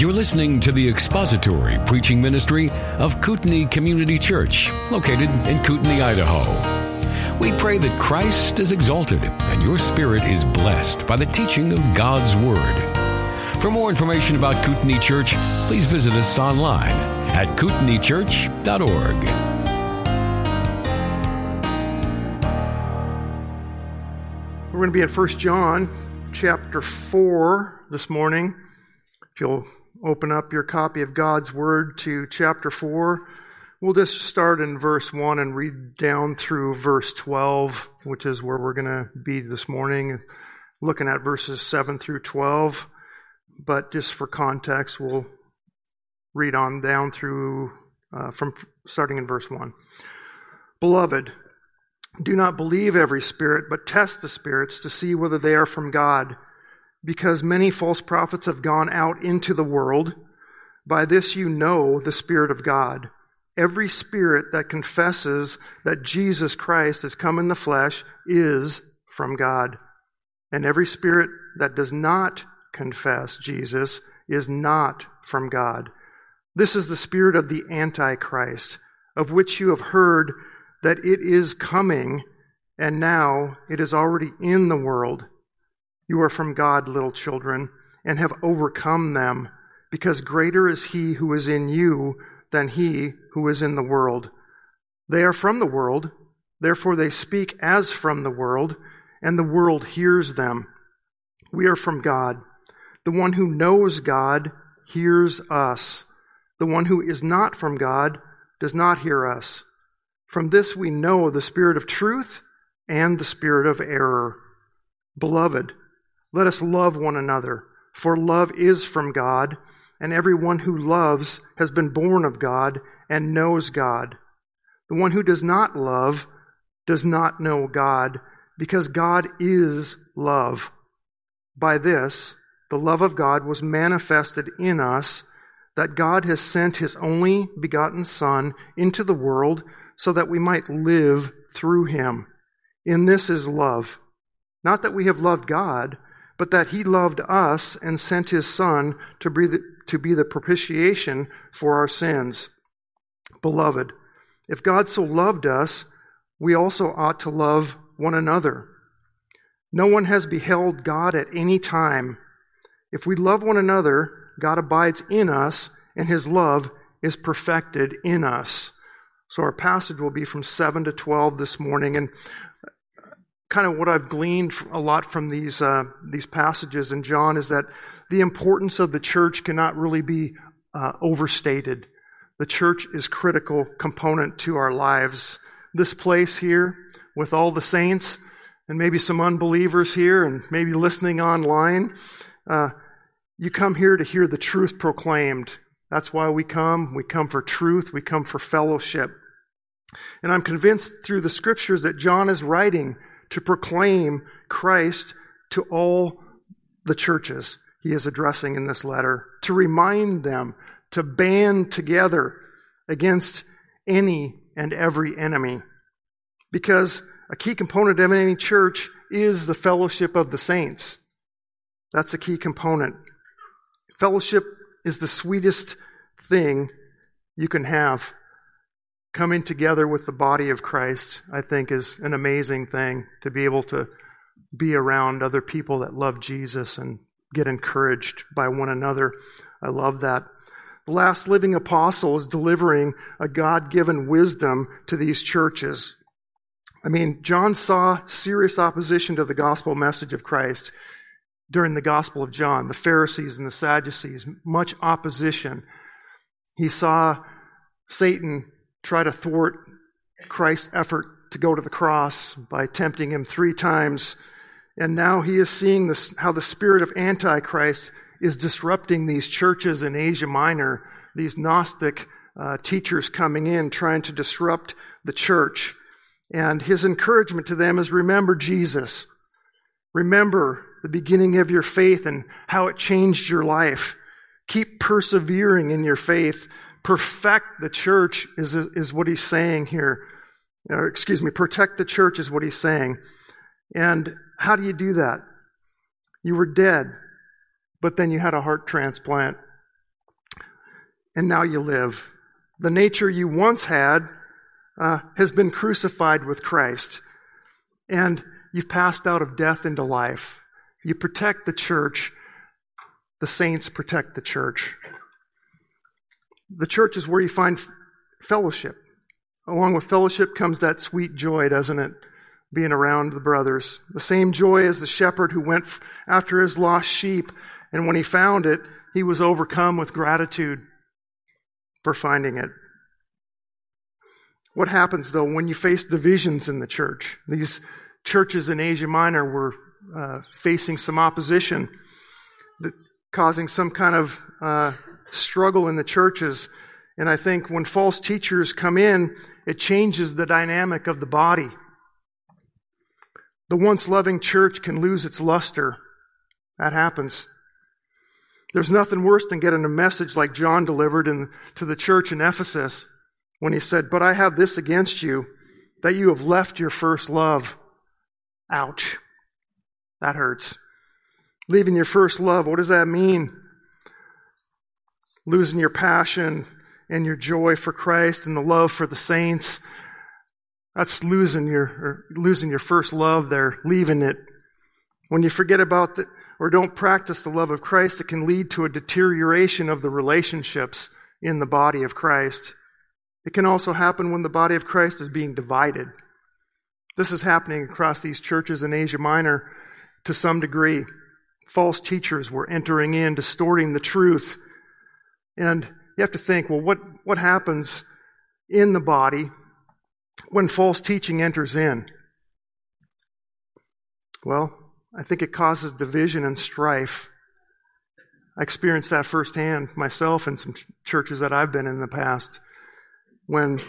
You're listening to the expository preaching ministry of Kootenai Community Church, located in Kootenai, Idaho. We pray that Christ is exalted and your spirit is blessed by the teaching of God's Word. For more information about Kootenai Church, please visit us online at kootenaichurch.org. We're going to be at 1 John chapter 4 this morning. If you'll open up your copy of God's Word to chapter 4. We'll just start in verse 1 and read down through verse 12, which is where we're going to be this morning, looking at verses 7 through 12. But just for context, we'll read on down through uh, from starting in verse 1. Beloved, do not believe every spirit, but test the spirits to see whether they are from God because many false prophets have gone out into the world. By this you know the Spirit of God. Every spirit that confesses that Jesus Christ has come in the flesh is from God. And every spirit that does not confess Jesus is not from God. This is the spirit of the Antichrist, of which you have heard that it is coming, and now it is already in the world. You are from God, little children, and have overcome them, because greater is he who is in you than he who is in the world. They are from the world, therefore they speak as from the world, and the world hears them. We are from God. The one who knows God hears us. The one who is not from God does not hear us. From this we know the spirit of truth and the spirit of error. Beloved, let us love one another, for love is from God, and everyone who loves has been born of God and knows God. The one who does not love does not know God, because God is love. By this, the love of God was manifested in us, that God has sent his only begotten Son into the world so that we might live through him. In this is love. Not that we have loved God, but that he loved us and sent his Son to be the, to be the propitiation for our sins. Beloved, if God so loved us, we also ought to love one another. No one has beheld God at any time. If we love one another, God abides in us, and his love is perfected in us. So our passage will be from 7 to 12 this morning. And kind of what I've gleaned a lot from these uh, these passages in John is that the importance of the church cannot really be uh, overstated. The church is critical component to our lives. This place here, with all the saints and maybe some unbelievers here, and maybe listening online, uh, you come here to hear the truth proclaimed. That's why we come. We come for truth. We come for fellowship. And I'm convinced through the scriptures that John is writing to proclaim Christ to all the churches he is addressing in this letter, to remind them to band together against any and every enemy. Because a key component of any church is the fellowship of the saints. That's a key component. Fellowship is the sweetest thing you can have coming together with the body of Christ, I think, is an amazing thing to be able to be around other people that love Jesus and get encouraged by one another. I love that. The last living apostle is delivering a God given wisdom to these churches. I mean, John saw serious opposition to the gospel message of Christ during the Gospel of John, the Pharisees and the Sadducees, much opposition. He saw Satan try to thwart Christ's effort to go to the cross by tempting him three times. And now he is seeing this, how the spirit of Antichrist is disrupting these churches in Asia Minor, these Gnostic uh, teachers coming in trying to disrupt the church. And his encouragement to them is remember Jesus. Remember the beginning of your faith and how it changed your life. Keep persevering in your faith perfect the church is, is what he's saying here. Or, excuse me, protect the church is what he's saying. And how do you do that? You were dead, but then you had a heart transplant. and now you live. The nature you once had uh, has been crucified with Christ, and you've passed out of death into life. You protect the church, the saints protect the church. The church is where you find fellowship. Along with fellowship comes that sweet joy, doesn't it? Being around the brothers. The same joy as the shepherd who went after his lost sheep, and when he found it, he was overcome with gratitude for finding it. What happens, though, when you face divisions in the church? These churches in Asia Minor were uh, facing some opposition, causing some kind of uh, struggle in the churches. And I think when false teachers come in, it changes the dynamic of the body. The once loving church can lose its luster. That happens. There's nothing worse than getting a message like John delivered in, to the church in Ephesus when he said, But I have this against you, that you have left your first love. Ouch. That hurts. Leaving your first love, what does that mean? Losing your passion and your joy for Christ and the love for the saints. That's losing your losing your first love there, leaving it. When you forget about the, or don't practice the love of Christ, it can lead to a deterioration of the relationships in the body of Christ. It can also happen when the body of Christ is being divided. This is happening across these churches in Asia Minor to some degree. False teachers were entering in, distorting the truth. And you have to think, well, what, what happens in the body when false teaching enters in? Well, I think it causes division and strife. I experienced that firsthand myself in some churches that I've been in the past. When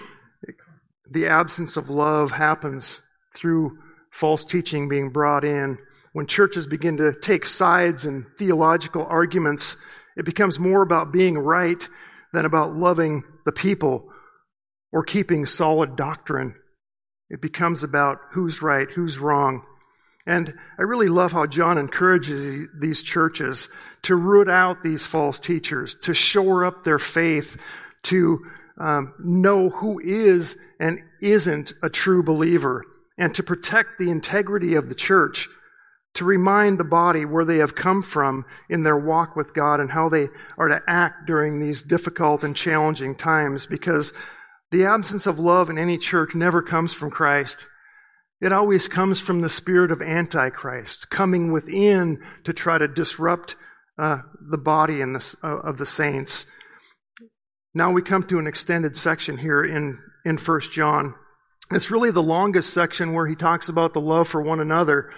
the absence of love happens through false teaching being brought in, when churches begin to take sides in theological arguments, it becomes more about being right than about loving the people or keeping solid doctrine. It becomes about who's right, who's wrong. And I really love how John encourages these churches to root out these false teachers, to shore up their faith, to um, know who is and isn't a true believer, and to protect the integrity of the church, to remind the body where they have come from in their walk with God and how they are to act during these difficult and challenging times, because the absence of love in any church never comes from Christ. It always comes from the spirit of Antichrist coming within to try to disrupt uh, the body uh, of the saints. Now we come to an extended section here in, in 1 John. It's really the longest section where he talks about the love for one another.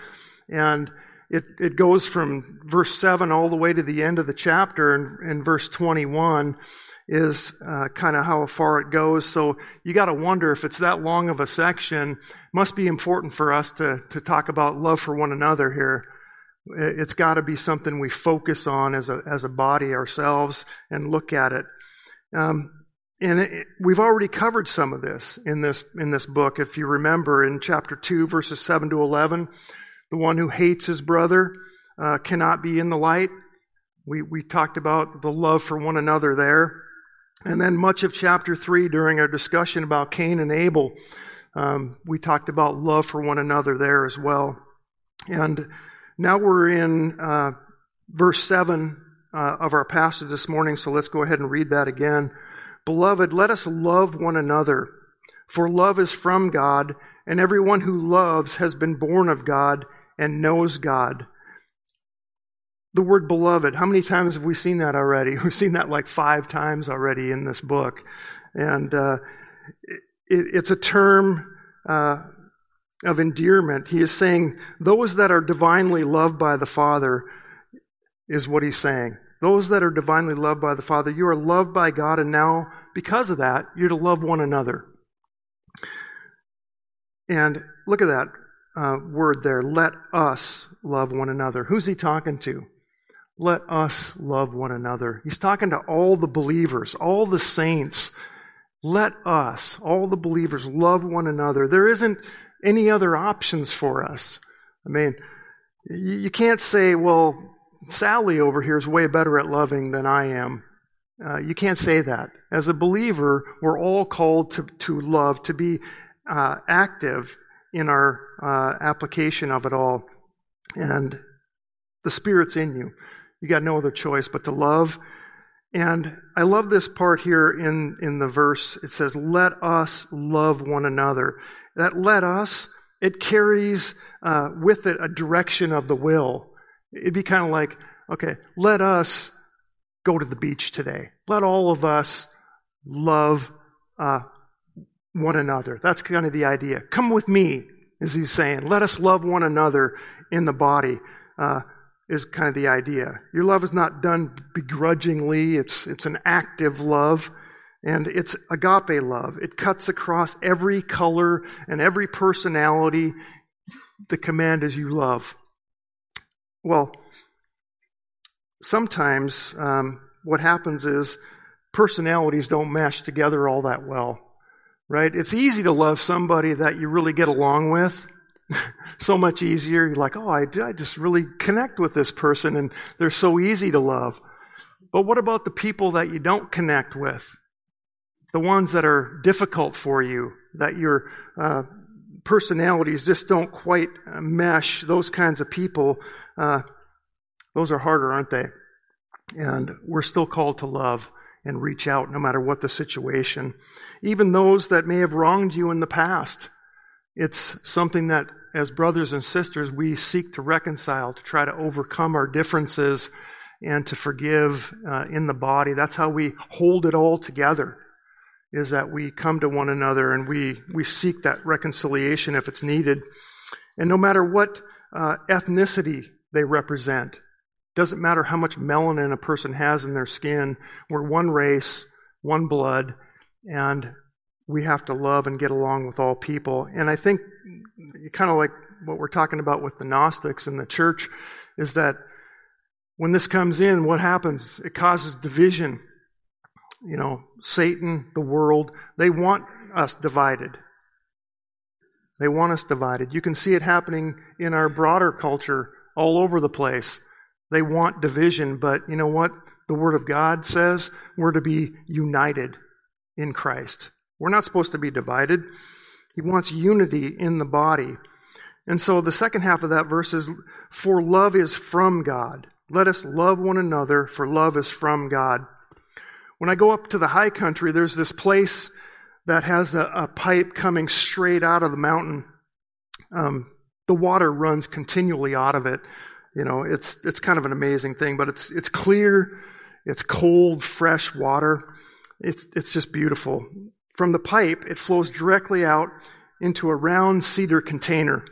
And it, it goes from verse 7 all the way to the end of the chapter and, verse 21 is uh, kind of how far it goes. So you got to wonder if it's that long of a section. It Must be important for us to to talk about love for one another here. It's got to be something we focus on as a as a body ourselves and look at it. Um, and it, we've already covered some of this in this in this book. If you remember in chapter two, verses seven to eleven, the one who hates his brother uh, cannot be in the light. We we talked about the love for one another there. And then much of chapter 3 during our discussion about Cain and Abel, um, we talked about love for one another there as well. And now we're in uh, verse 7 uh, of our passage this morning, so let's go ahead and read that again. Beloved, let us love one another, for love is from God, and everyone who loves has been born of God and knows God. The word beloved, how many times have we seen that already? We've seen that like five times already in this book. And uh, it, it's a term uh, of endearment. He is saying, those that are divinely loved by the Father, is what he's saying. Those that are divinely loved by the Father, you are loved by God, and now, because of that, you're to love one another. And look at that uh, word there. Let us love one another. Who's he talking to? let us love one another. He's talking to all the believers, all the saints. Let us, all the believers, love one another. There isn't any other options for us. I mean, you can't say, well, Sally over here is way better at loving than I am. Uh, you can't say that. As a believer, we're all called to, to love, to be uh, active in our uh, application of it all. And the Spirit's in you. You got no other choice but to love. And I love this part here in, in the verse. It says, let us love one another. That let us, it carries uh, with it a direction of the will. It'd be kind of like, okay, let us go to the beach today. Let all of us love uh, one another. That's kind of the idea. Come with me, as he's saying. Let us love one another in the body. Uh, is kind of the idea. Your love is not done begrudgingly. It's, it's an active love. And it's agape love. It cuts across every color and every personality. The command is you love. Well, sometimes um, what happens is personalities don't mesh together all that well, right? It's easy to love somebody that you really get along with. so much easier. You're like, oh, I, I just really connect with this person, and they're so easy to love. But what about the people that you don't connect with? The ones that are difficult for you, that your uh, personalities just don't quite mesh, those kinds of people. Uh, those are harder, aren't they? And we're still called to love and reach out no matter what the situation. Even those that may have wronged you in the past. It's something that, as brothers and sisters, we seek to reconcile, to try to overcome our differences and to forgive uh, in the body. That's how we hold it all together, is that we come to one another and we, we seek that reconciliation if it's needed. And no matter what uh, ethnicity they represent, doesn't matter how much melanin a person has in their skin. We're one race, one blood, and we have to love and get along with all people. And I think kind of like what we're talking about with the Gnostics in the church is that when this comes in, what happens? It causes division. You know, Satan, the world, they want us divided. They want us divided. You can see it happening in our broader culture all over the place. They want division, but you know what? The Word of God says we're to be united in Christ. We're not supposed to be divided. He wants unity in the body. And so the second half of that verse is For love is from God. Let us love one another, for love is from God. When I go up to the high country, there's this place that has a, a pipe coming straight out of the mountain. Um, the water runs continually out of it. You know, it's, it's kind of an amazing thing, but it's, it's clear, it's cold, fresh water. It's, it's just beautiful. From the pipe, it flows directly out into a round cedar container.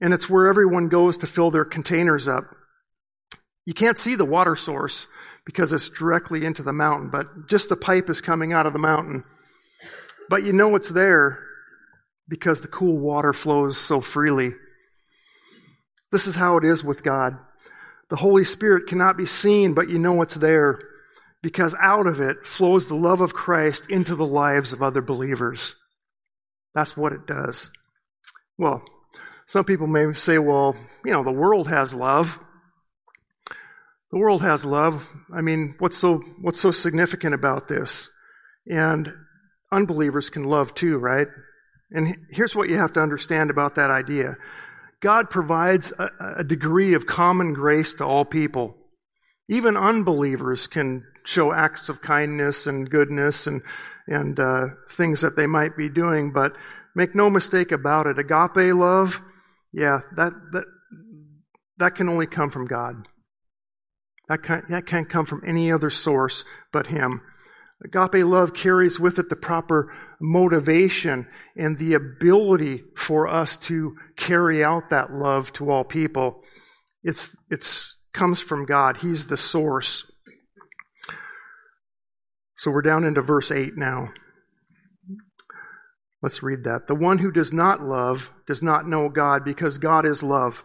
And it's where everyone goes to fill their containers up. You can't see the water source because it's directly into the mountain, but just the pipe is coming out of the mountain. But you know it's there because the cool water flows so freely. This is how it is with God. The Holy Spirit cannot be seen, but you know it's there because out of it flows the love of Christ into the lives of other believers. That's what it does. Well, some people may say, well, you know, the world has love. The world has love. I mean, what's so, what's so significant about this? And unbelievers can love too, right? And here's what you have to understand about that idea. God provides a, a degree of common grace to all people. Even unbelievers can show acts of kindness and goodness and, and uh, things that they might be doing, but make no mistake about it. Agape love, yeah, that, that, that can only come from God. That can't, that can't come from any other source but Him. Agape love carries with it the proper motivation and the ability for us to carry out that love to all people. It's, it's comes from God. He's the source. So we're down into verse 8 now. Let's read that. The one who does not love does not know God because God is love.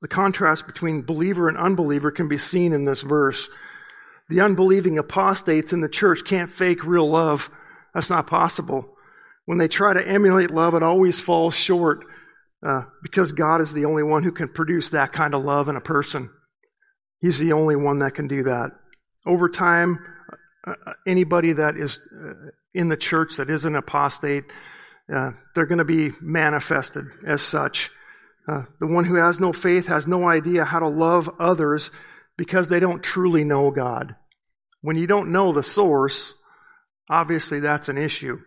The contrast between believer and unbeliever can be seen in this verse. The unbelieving apostates in the church can't fake real love. That's not possible. When they try to emulate love, it always falls short uh, because God is the only one who can produce that kind of love in a person. He's the only one that can do that. Over time, uh, uh anybody that is uh, in the church that is an apostate, uh, they're going to be manifested as such. The one who has no faith has no idea how to love others because they don't truly know God. When you don't know the source, obviously that's an issue.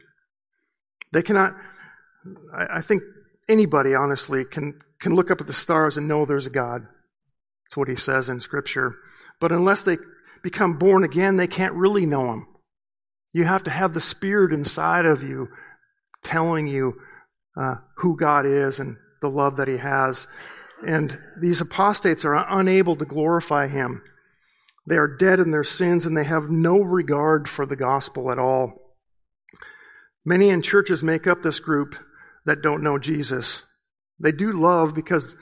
They cannot, I, I think anybody honestly can, can look up at the stars and know there's a God. That's what he says in Scripture. But unless they become born again, they can't really know him. You have to have the Spirit inside of you telling you uh, who God is and the love that He has. And these apostates are unable to glorify Him. They are dead in their sins and they have no regard for the gospel at all. Many in churches make up this group that don't know Jesus. They do love because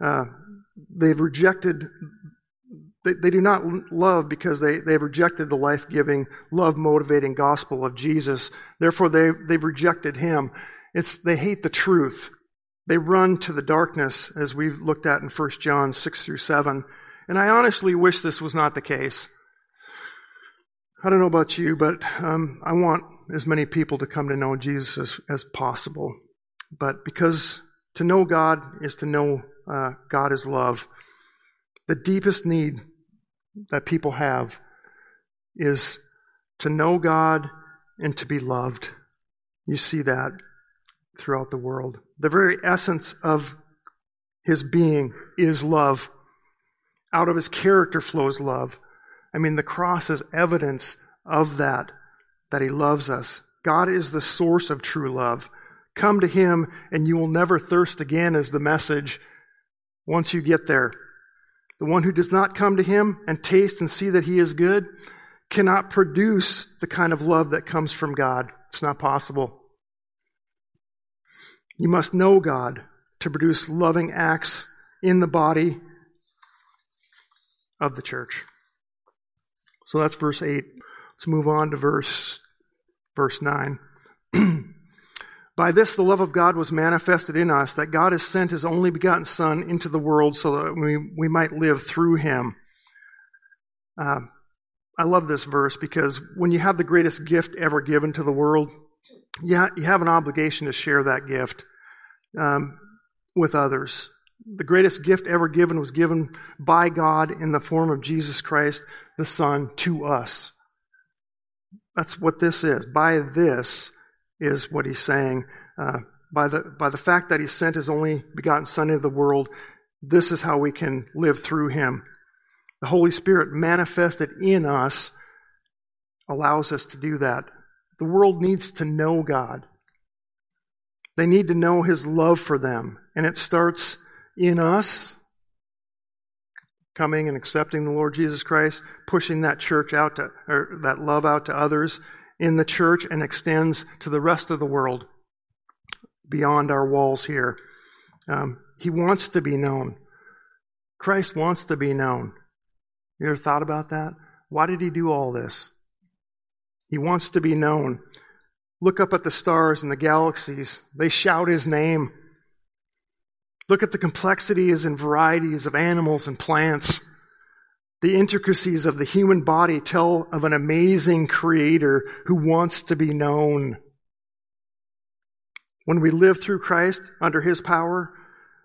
uh, they've rejected they, they do not love because they, they've rejected the life giving, love motivating gospel of Jesus. Therefore, they, they've rejected him. It's, they hate the truth. They run to the darkness, as we've looked at in 1 John 6 through 7. And I honestly wish this was not the case. I don't know about you, but um, I want as many people to come to know Jesus as, as possible. But because to know God is to know uh, God is love, the deepest need that people have is to know God and to be loved. You see that throughout the world. The very essence of his being is love. Out of his character flows love. I mean, the cross is evidence of that, that he loves us. God is the source of true love. Come to him and you will never thirst again, is the message once you get there. The one who does not come to him and taste and see that he is good cannot produce the kind of love that comes from God. It's not possible. You must know God to produce loving acts in the body of the church. So that's verse 8. Let's move on to verse verse 9. By this, the love of God was manifested in us, that God has sent his only begotten Son into the world so that we, we might live through him. Uh, I love this verse because when you have the greatest gift ever given to the world, you, ha- you have an obligation to share that gift um, with others. The greatest gift ever given was given by God in the form of Jesus Christ, the Son, to us. That's what this is. By this, is what he's saying. Uh, by, the, by the fact that he sent his only begotten Son into the world, this is how we can live through him. The Holy Spirit manifested in us allows us to do that. The world needs to know God. They need to know his love for them. And it starts in us, coming and accepting the Lord Jesus Christ, pushing that church out to, or that love out to others, in the church and extends to the rest of the world beyond our walls here. Um, he wants to be known. Christ wants to be known. You ever thought about that? Why did he do all this? He wants to be known. Look up at the stars and the galaxies. They shout his name. Look at the complexities and varieties of animals and plants. The intricacies of the human body tell of an amazing creator who wants to be known. When we live through Christ under his power,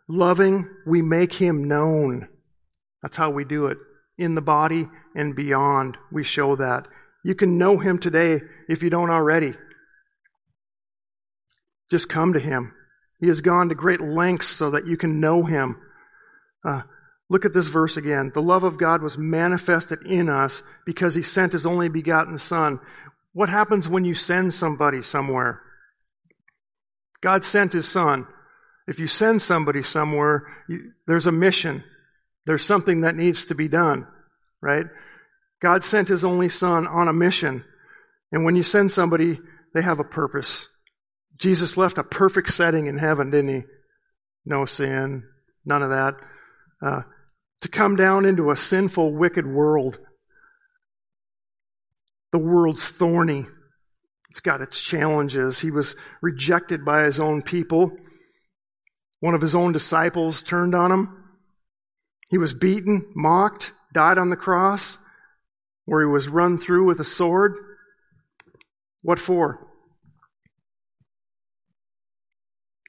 loving, we make him known. That's how we do it. In the body and beyond, we show that. You can know him today if you don't already. Just come to him. He has gone to great lengths so that you can know him. Uh, Look at this verse again. The love of God was manifested in us because he sent his only begotten Son. What happens when you send somebody somewhere? God sent his Son. If you send somebody somewhere, you, there's a mission. There's something that needs to be done, right? God sent his only Son on a mission. And when you send somebody, they have a purpose. Jesus left a perfect setting in heaven, didn't he? No sin, none of that. Uh, to come down into a sinful, wicked world. The world's thorny. It's got its challenges. He was rejected by his own people. One of his own disciples turned on him. He was beaten, mocked, died on the cross. where he was run through with a sword. What for?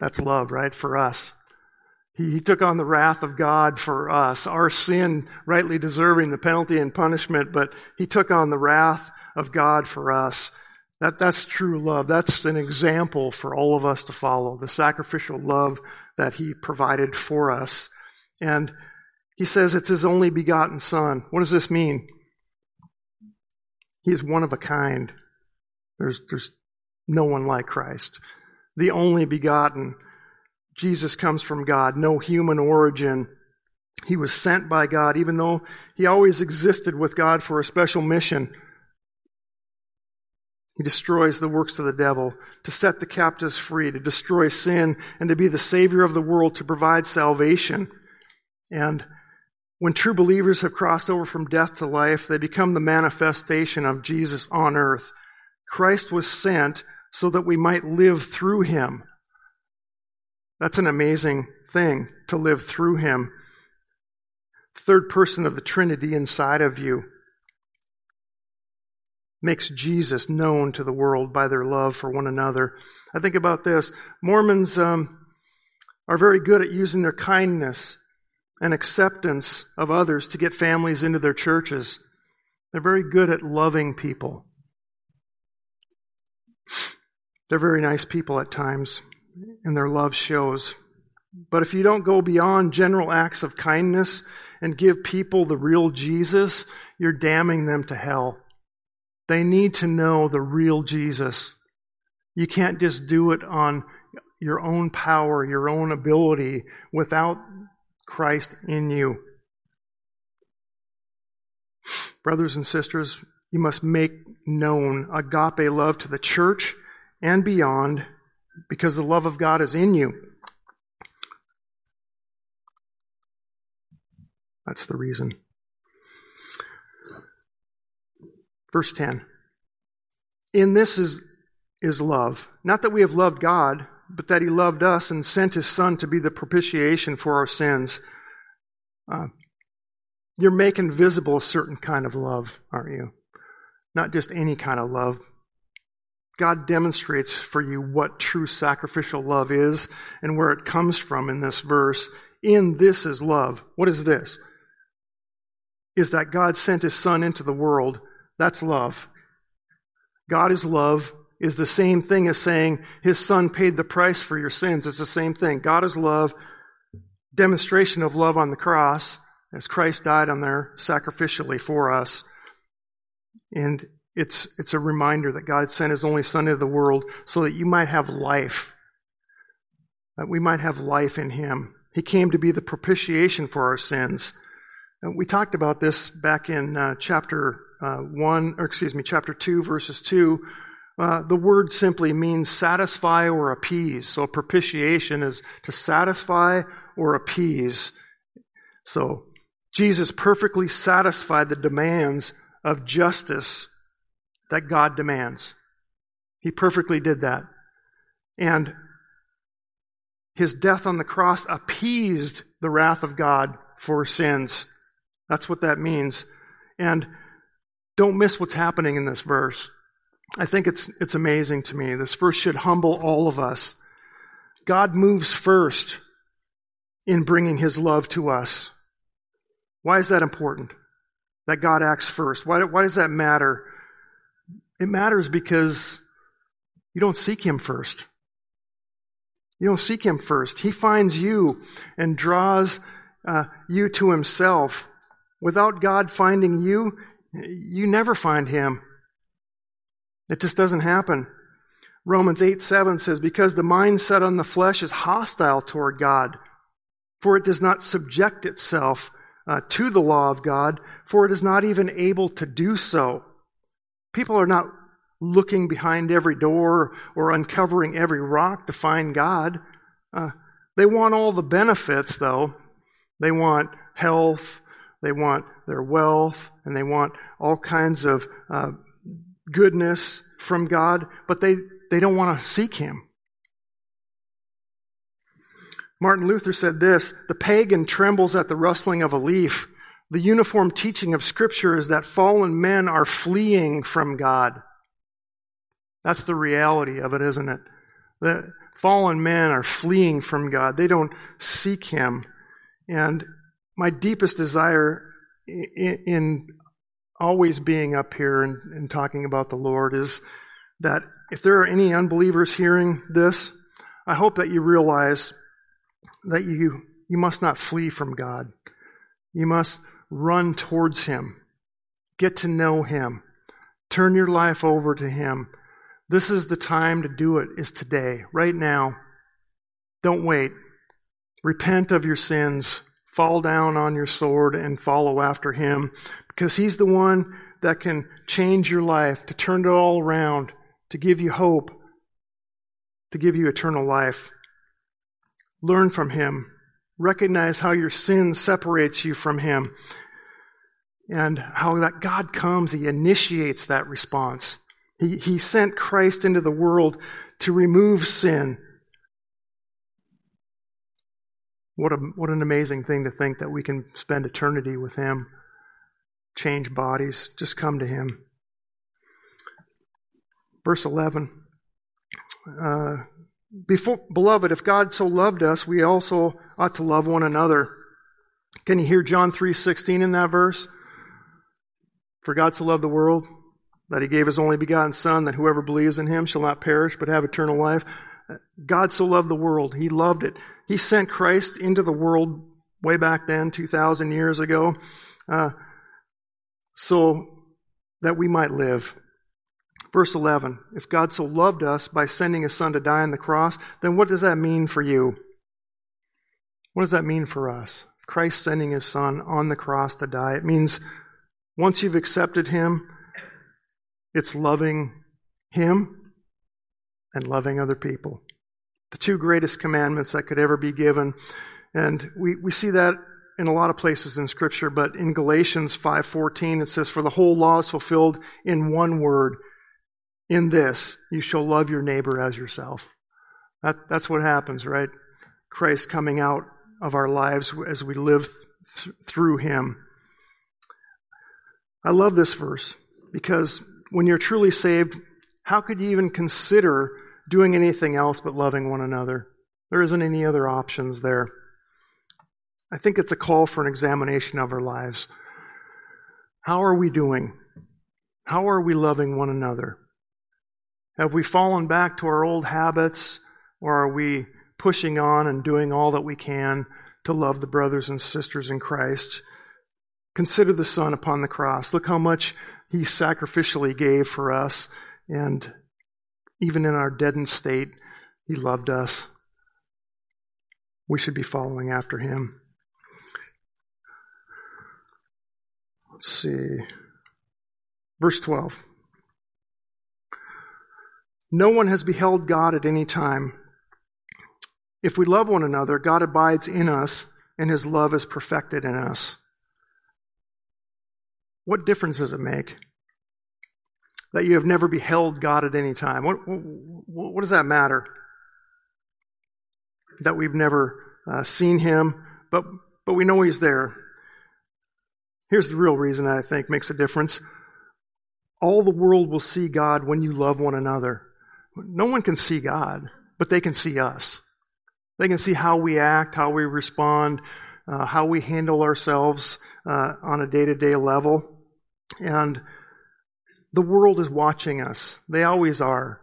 That's love, right? For us. He, he took on the wrath of God for us, our sin rightly deserving the penalty and punishment, but he took on the wrath of God for us. That, that's true love. That's an example for all of us to follow, the sacrificial love that he provided for us. And he says it's his only begotten son. What does this mean? He is one of a kind. There's, there's no one like Christ. The only begotten. Jesus comes from God, no human origin. He was sent by God, even though he always existed with God for a special mission. He destroys the works of the devil to set the captives free, to destroy sin, and to be the Savior of the world, to provide salvation. And when true believers have crossed over from death to life, they become the manifestation of Jesus on earth. Christ was sent so that we might live through him. That's an amazing thing to live through him. Third person of the Trinity inside of you makes Jesus known to the world by their love for one another. I think about this. Mormons um, are very good at using their kindness and acceptance of others to get families into their churches. They're very good at loving people. They're very nice people at times, and their love shows. But if you don't go beyond general acts of kindness and give people the real Jesus, you're damning them to hell. They need to know the real Jesus. You can't just do it on your own power, your own ability, without Christ in you. Brothers and sisters, you must make known agape love to the church and beyond because the love of God is in you. That's the reason. Verse 10. In this is, is love. Not that we have loved God, but that He loved us and sent His Son to be the propitiation for our sins. Uh, you're making visible a certain kind of love, aren't you? Not just any kind of love. God demonstrates for you what true sacrificial love is and where it comes from in this verse. In this is love. What is this? Is that God sent His Son into the world that's love. God is love is the same thing as saying his son paid the price for your sins. It's the same thing. God is love, demonstration of love on the cross as Christ died on there sacrificially for us. And it's, it's a reminder that God sent his only son into the world so that you might have life, that we might have life in him. He came to be the propitiation for our sins. And we talked about this back in uh, chapter uh, 1, or excuse me, chapter 2, verses 2, uh, the word simply means satisfy or appease. So propitiation is to satisfy or appease. So Jesus perfectly satisfied the demands of justice that God demands. He perfectly did that. And his death on the cross appeased the wrath of God for sins. That's what that means. And don't miss what's happening in this verse. I think it's, it's amazing to me. This verse should humble all of us. God moves first in bringing his love to us. Why is that important? That God acts first. Why, why does that matter? It matters because you don't seek him first. You don't seek him first. He finds you and draws uh, you to himself. Without God finding you, you never find him. It just doesn't happen. Romans 8 7 says, Because the mind set on the flesh is hostile toward God, for it does not subject itself uh, to the law of God, for it is not even able to do so. People are not looking behind every door or uncovering every rock to find God. Uh, they want all the benefits, though. They want health, they want their wealth, and they want all kinds of uh, goodness from God, but they, they don't want to seek Him. Martin Luther said this The pagan trembles at the rustling of a leaf. The uniform teaching of Scripture is that fallen men are fleeing from God. That's the reality of it, isn't it? That fallen men are fleeing from God. They don't seek Him. And my deepest desire in, always being up here and, and talking about the Lord is that if there are any unbelievers hearing this, I hope that you realize that you, you must not flee from God. You must run towards Him. Get to know Him. Turn your life over to Him. This is the time to do it, is today, right now. Don't wait. Repent of your sins. Fall down on your sword and follow after Him because He's the one that can change your life, to turn it all around, to give you hope, to give you eternal life. Learn from Him. Recognize how your sin separates you from Him and how that God comes, He initiates that response. He, he sent Christ into the world to remove sin. What, a, what an amazing thing to think that we can spend eternity with Him, change bodies, just come to Him. Verse 11. Uh, before, beloved, if God so loved us, we also ought to love one another. Can you hear John 3:16 in that verse? For God so loved the world that he gave his only begotten son that whoever believes in him shall not perish but have eternal life. God so loved the world. He loved it. He sent Christ into the world way back then, 2,000 years ago, uh, so that we might live. Verse 11 If God so loved us by sending his son to die on the cross, then what does that mean for you? What does that mean for us? Christ sending his son on the cross to die. It means once you've accepted him, it's loving him and loving other people. The two greatest commandments that could ever be given. And we, we see that in a lot of places in scripture, but in Galatians 5:14 it says for the whole law is fulfilled in one word in this, you shall love your neighbor as yourself. That, that's what happens, right? Christ coming out of our lives as we live th- through Him. I love this verse because when you're truly saved, how could you even consider doing anything else but loving one another? There isn't any other options there. I think it's a call for an examination of our lives. How are we doing? How are we loving one another? Have we fallen back to our old habits, or are we pushing on and doing all that we can to love the brothers and sisters in Christ? Consider the Son upon the cross. Look how much He sacrificially gave for us, and even in our deadened state, He loved us. We should be following after Him. Let's see. Verse 12. No one has beheld God at any time. If we love one another, God abides in us, and his love is perfected in us. What difference does it make? That you have never beheld God at any time. What, what, what does that matter? That we've never uh, seen him, but, but we know he's there. Here's the real reason I think makes a difference. All the world will see God when you love one another. No one can see God, but they can see us. They can see how we act, how we respond, uh, how we handle ourselves uh, on a day to day level. And the world is watching us. They always are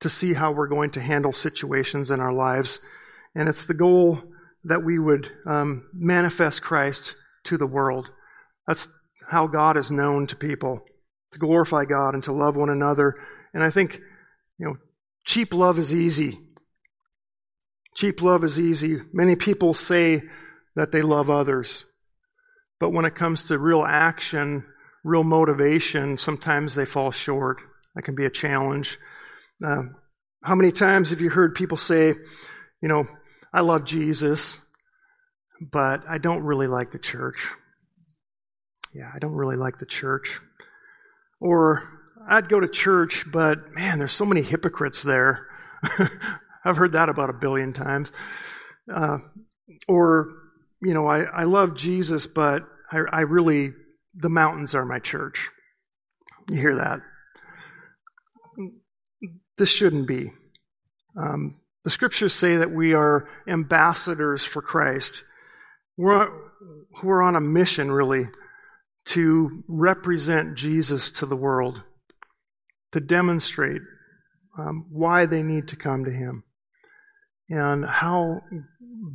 to see how we're going to handle situations in our lives. And it's the goal that we would um, manifest Christ to the world. That's how God is known to people to glorify God and to love one another. And I think you know, cheap love is easy. Cheap love is easy. Many people say that they love others. But when it comes to real action, real motivation, sometimes they fall short. That can be a challenge. Uh, how many times have you heard people say, you know, I love Jesus, but I don't really like the church? Yeah, I don't really like the church. Or I'd go to church, but man, there's so many hypocrites there. I've heard that about a billion times. Uh, or, you know, I, I love Jesus, but I, I really, the mountains are my church. You hear that? This shouldn't be. Um, the scriptures say that we are ambassadors for Christ. We're, we're on a mission, really, to represent Jesus to the world, to demonstrate um, why they need to come to Him. And how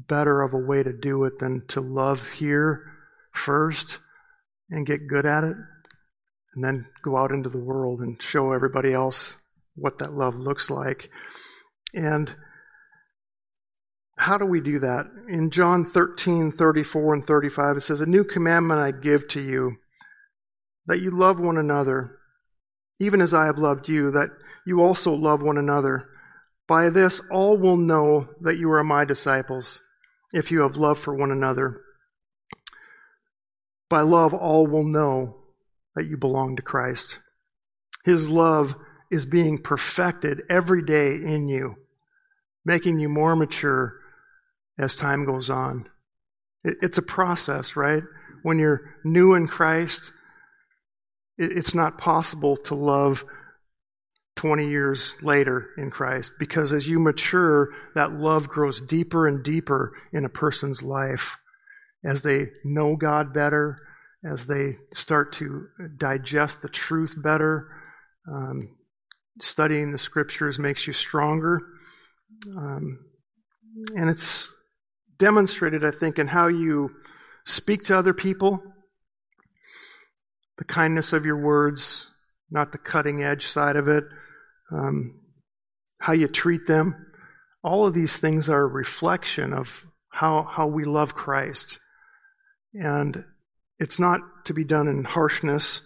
better of a way to do it than to love here first and get good at it, and then go out into the world and show everybody else what that love looks like. And how do we do that? In John 13, 34 and 35, it says, A new commandment I give to you, that you love one another, even as I have loved you, that you also love one another. By this all will know that you are my disciples, if you have love for one another. By love all will know that you belong to Christ. His love is being perfected every day in you, making you more mature as time goes on. It's a process, right? When you're new in Christ, it's not possible to love 20 years later in Christ because as you mature, that love grows deeper and deeper in a person's life as they know God better, as they start to digest the truth better. Um, studying the scriptures makes you stronger. Um, and it's demonstrated, I think, in how you speak to other people, the kindness of your words, not the cutting edge side of it, um, how you treat them. All of these things are a reflection of how, how we love Christ. And it's not to be done in harshness,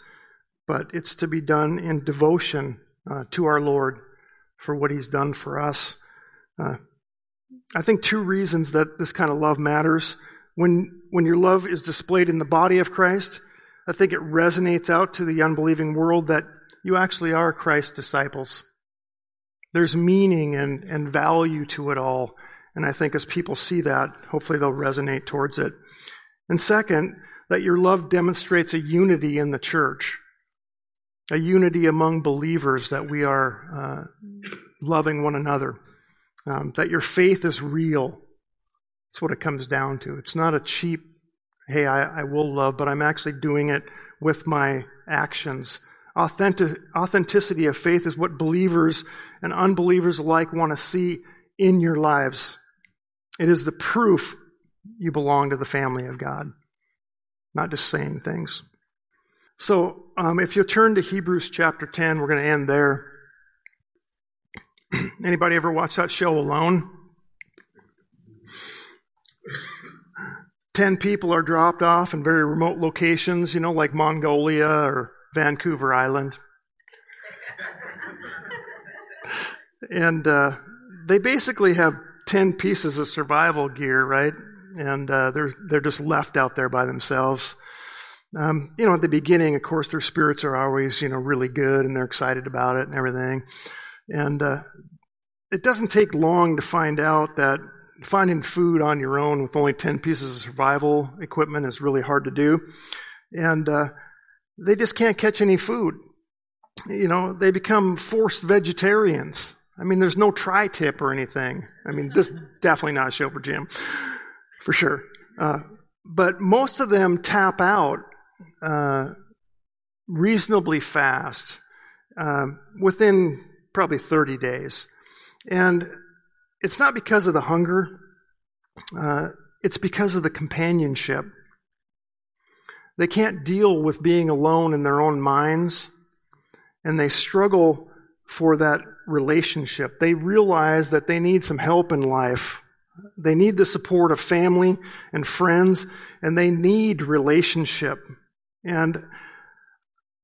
but it's to be done in devotion uh, to our Lord for what He's done for us. Uh, I think two reasons that this kind of love matters. When, when your love is displayed in the body of Christ, I think it resonates out to the unbelieving world that you actually are Christ's disciples. There's meaning and, and value to it all. And I think as people see that, hopefully they'll resonate towards it. And second, that your love demonstrates a unity in the church, a unity among believers that we are uh, loving one another um, that your faith is real. That's what it comes down to. It's not a cheap, hey, I, I will love, but I'm actually doing it with my actions. Authentic, authenticity of faith is what believers and unbelievers alike want to see in your lives. It is the proof you belong to the family of God, not just saying things. So, um, if you'll turn to Hebrews chapter 10, we're going to end there. Anybody ever watch that show Alone? Ten people are dropped off in very remote locations, you know, like Mongolia or Vancouver Island. and uh, they basically have 10 pieces of survival gear, right? And uh, they're, they're just left out there by themselves. Um, you know, at the beginning, of course, their spirits are always, you know, really good and they're excited about it and everything. And uh, it doesn't take long to find out that finding food on your own with only 10 pieces of survival equipment is really hard to do. And uh, they just can't catch any food. You know, they become forced vegetarians. I mean, there's no tri tip or anything. I mean, this definitely not a show for Jim, for sure. Uh, but most of them tap out uh, reasonably fast um, within probably 30 days. And it's not because of the hunger, uh, it's because of the companionship. They can't deal with being alone in their own minds, and they struggle for that relationship. They realize that they need some help in life. They need the support of family and friends, and they need relationship. And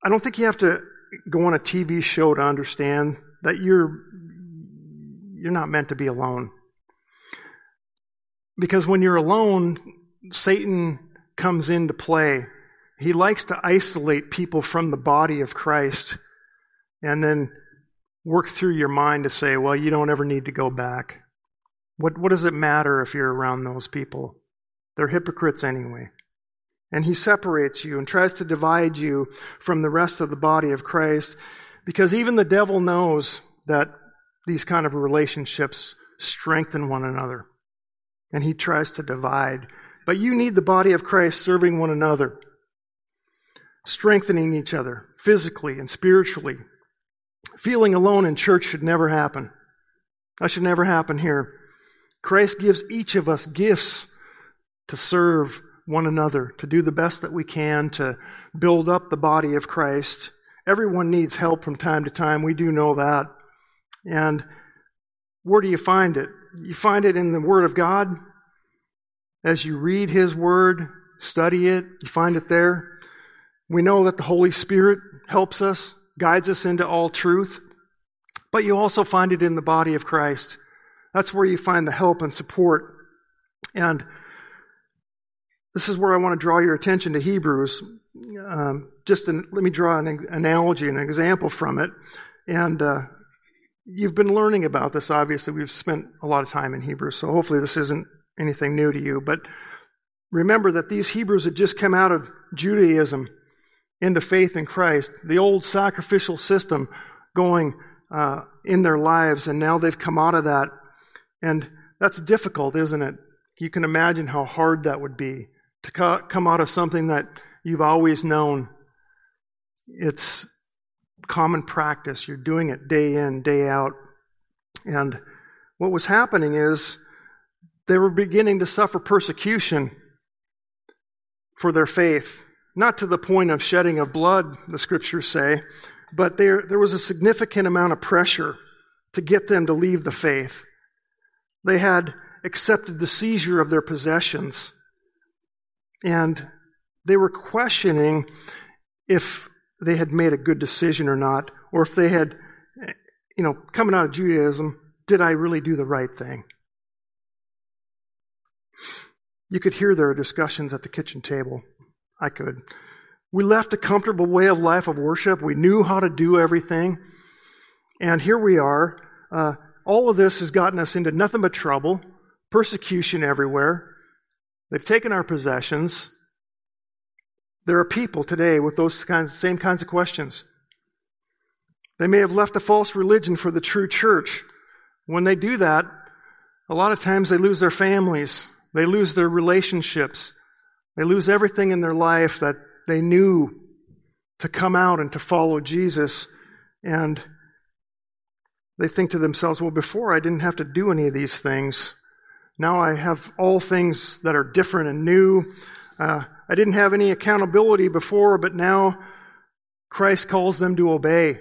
I don't think you have to go on a TV show to understand that you're you're not meant to be alone. Because when you're alone, Satan comes into play. He likes to isolate people from the body of Christ and then work through your mind to say, well, you don't ever need to go back. What, what does it matter if you're around those people? They're hypocrites anyway. And he separates you and tries to divide you from the rest of the body of Christ because even the devil knows that these kind of relationships strengthen one another. And he tries to divide. But you need the body of Christ serving one another, strengthening each other physically and spiritually. Feeling alone in church should never happen. That should never happen here. Christ gives each of us gifts to serve one another, to do the best that we can to build up the body of Christ. Everyone needs help from time to time. We do know that. And where do you find it? You find it in the Word of God. As you read His Word, study it, you find it there. We know that the Holy Spirit helps us, guides us into all truth. But you also find it in the body of Christ. That's where you find the help and support. And this is where I want to draw your attention to Hebrews. Um, just an, let me draw an analogy, an example from it. And uh, you've been learning about this, obviously. We've spent a lot of time in Hebrews, so hopefully this isn't anything new to you. But remember that these Hebrews had just come out of Judaism into faith in Christ, the old sacrificial system going uh, in their lives, and now they've come out of that and that's difficult, isn't it? You can imagine how hard that would be to come out of something that you've always known. It's common practice. You're doing it day in, day out. And what was happening is they were beginning to suffer persecution for their faith. Not to the point of shedding of blood, the scriptures say, but there, there was a significant amount of pressure to get them to leave the faith. They had accepted the seizure of their possessions. And they were questioning if they had made a good decision or not, or if they had, you know, coming out of Judaism, did I really do the right thing? You could hear their discussions at the kitchen table. I could. We left a comfortable way of life of worship. We knew how to do everything. And here we are, uh, all of this has gotten us into nothing but trouble, persecution everywhere. They've taken our possessions. There are people today with those kinds, same kinds of questions. They may have left a false religion for the true church. When they do that, a lot of times they lose their families, they lose their relationships, they lose everything in their life that they knew to come out and to follow Jesus. And they think to themselves, well, before I didn't have to do any of these things. Now I have all things that are different and new. Uh, I didn't have any accountability before, but now Christ calls them to obey.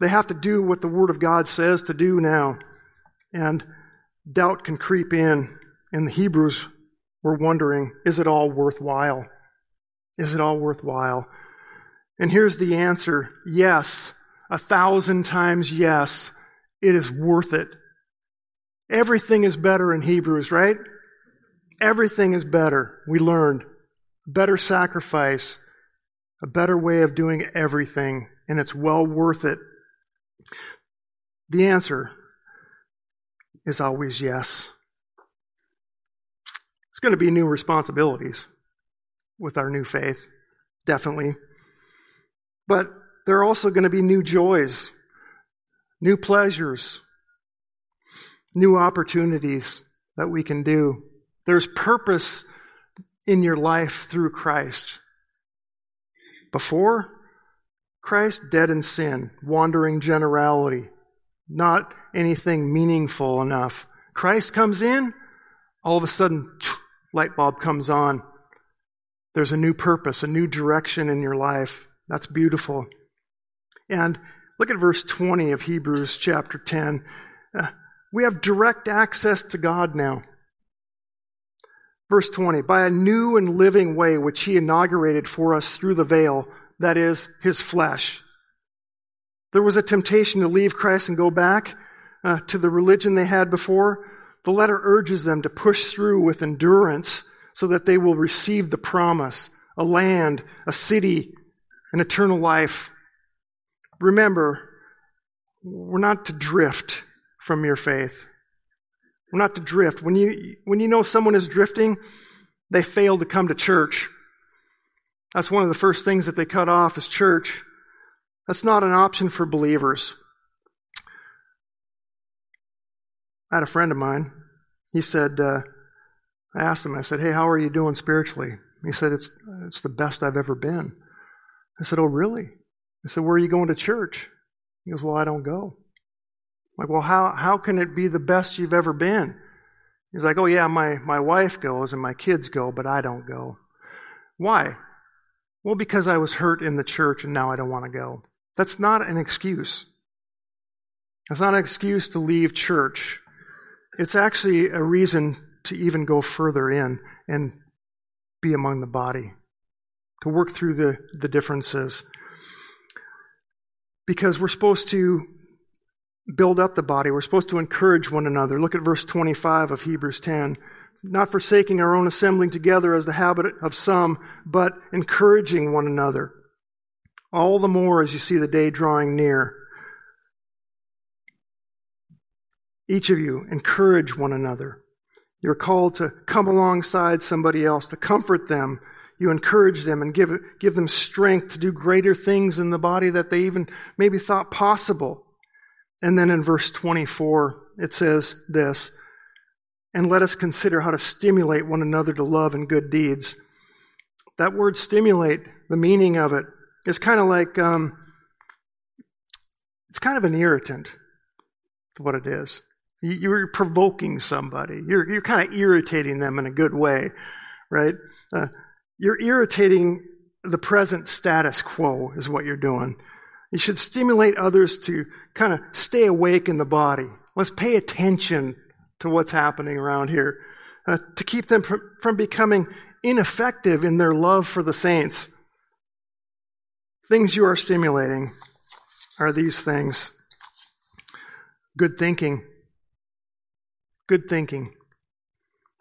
They have to do what the Word of God says to do now. And doubt can creep in. And the Hebrews were wondering, is it all worthwhile? Is it all worthwhile? And here's the answer yes a thousand times yes, it is worth it. Everything is better in Hebrews, right? Everything is better. We learned. Better sacrifice, a better way of doing everything, and it's well worth it. The answer is always yes. It's going to be new responsibilities with our new faith, definitely. But there are also going to be new joys, new pleasures, new opportunities that we can do. There's purpose in your life through Christ. Before Christ, dead in sin, wandering generality, not anything meaningful enough. Christ comes in, all of a sudden, light bulb comes on. There's a new purpose, a new direction in your life. That's beautiful. And look at verse 20 of Hebrews chapter 10. Uh, we have direct access to God now. Verse 20, by a new and living way which he inaugurated for us through the veil, that is, his flesh. There was a temptation to leave Christ and go back uh, to the religion they had before. The letter urges them to push through with endurance so that they will receive the promise, a land, a city, an eternal life. Remember, we're not to drift from your faith. We're not to drift. When you, when you know someone is drifting, they fail to come to church. That's one of the first things that they cut off is church. That's not an option for believers. I had a friend of mine. He said, uh, I asked him, I said, Hey, how are you doing spiritually? He said, It's, it's the best I've ever been. I said, Oh, really? I said, Where are you going to church? He goes, Well, I don't go. I'm like, well, how, how can it be the best you've ever been? He's like, Oh, yeah, my, my wife goes and my kids go, but I don't go. Why? Well, because I was hurt in the church and now I don't want to go. That's not an excuse. That's not an excuse to leave church. It's actually a reason to even go further in and be among the body, to work through the, the differences. Because we're supposed to build up the body, we're supposed to encourage one another. Look at verse 25 of Hebrews 10 not forsaking our own assembling together as the habit of some, but encouraging one another. All the more as you see the day drawing near. Each of you encourage one another. You're called to come alongside somebody else, to comfort them. You encourage them and give, give them strength to do greater things in the body that they even maybe thought possible. And then in verse 24, it says this and let us consider how to stimulate one another to love and good deeds. That word stimulate, the meaning of it, is kind of like, um, it's kind of an irritant to what it is. You're provoking somebody. You're, you're kind of irritating them in a good way, right? Uh, you're irritating the present status quo, is what you're doing. You should stimulate others to kind of stay awake in the body. Let's pay attention to what's happening around here, uh, to keep them from becoming ineffective in their love for the saints. Things you are stimulating are these things good thinking, good thinking,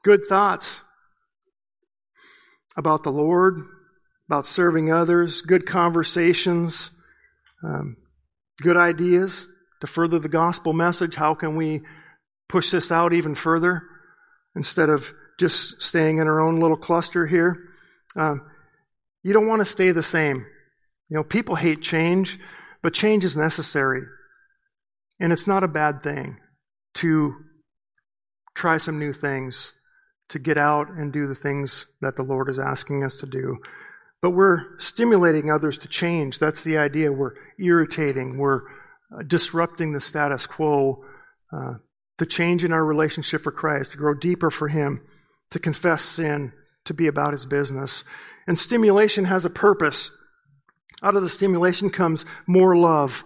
good thoughts about the Lord, about serving others, good conversations, um, good ideas to further the gospel message. How can we push this out even further instead of just staying in our own little cluster here. Um, you don't want to stay the same. You know, people hate change, but change is necessary. And it's not a bad thing to try some new things, to get out and do the things that the Lord is asking us to do. But we're stimulating others to change. That's the idea. We're irritating, we're uh, disrupting the status quo. Uh, to change in our relationship for Christ, to grow deeper for Him, to confess sin, to be about His business. And stimulation has a purpose. Out of the stimulation comes more love,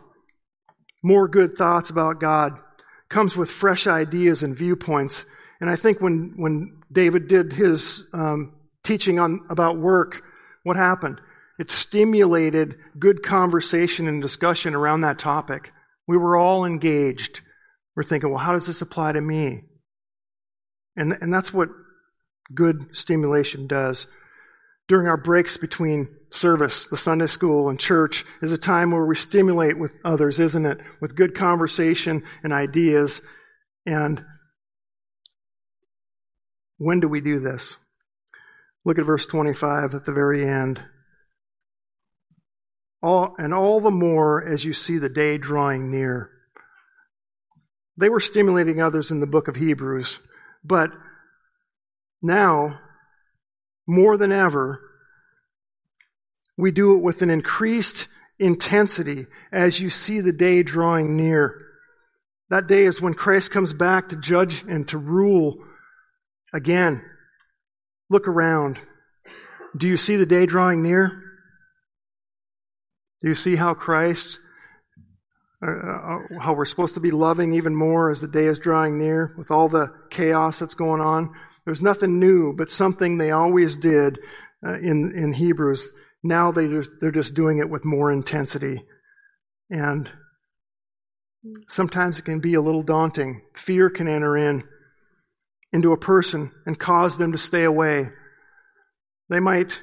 more good thoughts about God, comes with fresh ideas and viewpoints. And I think when, when David did his um, teaching on, about work, what happened? It stimulated good conversation and discussion around that topic. We were all engaged. We're thinking, well, how does this apply to me? And, and that's what good stimulation does. During our breaks between service, the Sunday school, and church is a time where we stimulate with others, isn't it? With good conversation and ideas. And when do we do this? Look at verse 25 at the very end. All, and all the more as you see the day drawing near. They were stimulating others in the book of Hebrews, but now, more than ever, we do it with an increased intensity as you see the day drawing near. That day is when Christ comes back to judge and to rule again. Look around. Do you see the day drawing near? Do you see how Christ uh, uh, how we're supposed to be loving even more as the day is drawing near with all the chaos that's going on. There's nothing new, but something they always did uh, in, in Hebrews. Now they just, they're just doing it with more intensity. And sometimes it can be a little daunting. Fear can enter in into a person and cause them to stay away. They might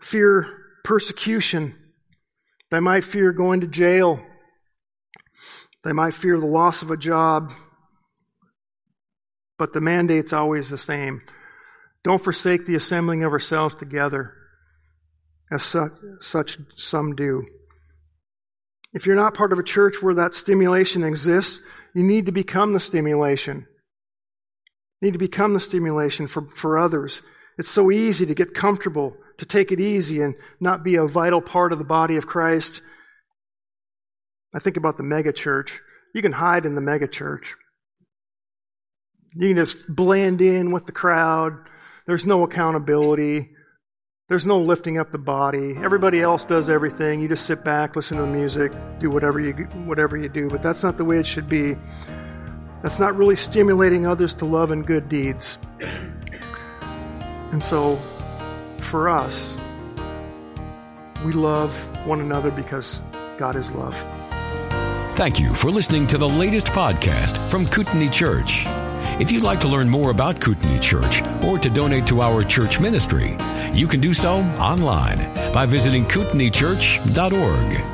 fear persecution. They might fear going to jail they might fear the loss of a job, but the mandate's always the same Don't forsake the assembling of ourselves together, as such, such some do. If you're not part of a church where that stimulation exists, you need to become the stimulation. Need to become the stimulation for, for others. It's so easy to get comfortable, to take it easy and not be a vital part of the body of Christ. I think about the mega church. You can hide in the mega church. You can just blend in with the crowd. There's no accountability. There's no lifting up the body. Everybody else does everything. You just sit back, listen to the music, do whatever you whatever you do. But that's not the way it should be. That's not really stimulating others to love and good deeds. And so, for us, we love one another because God is love. Thank you for listening to the latest podcast from Kootenai Church. If you'd like to learn more about Kootenai Church or to donate to our church ministry, you can do so online by visiting kootenaichurch.org.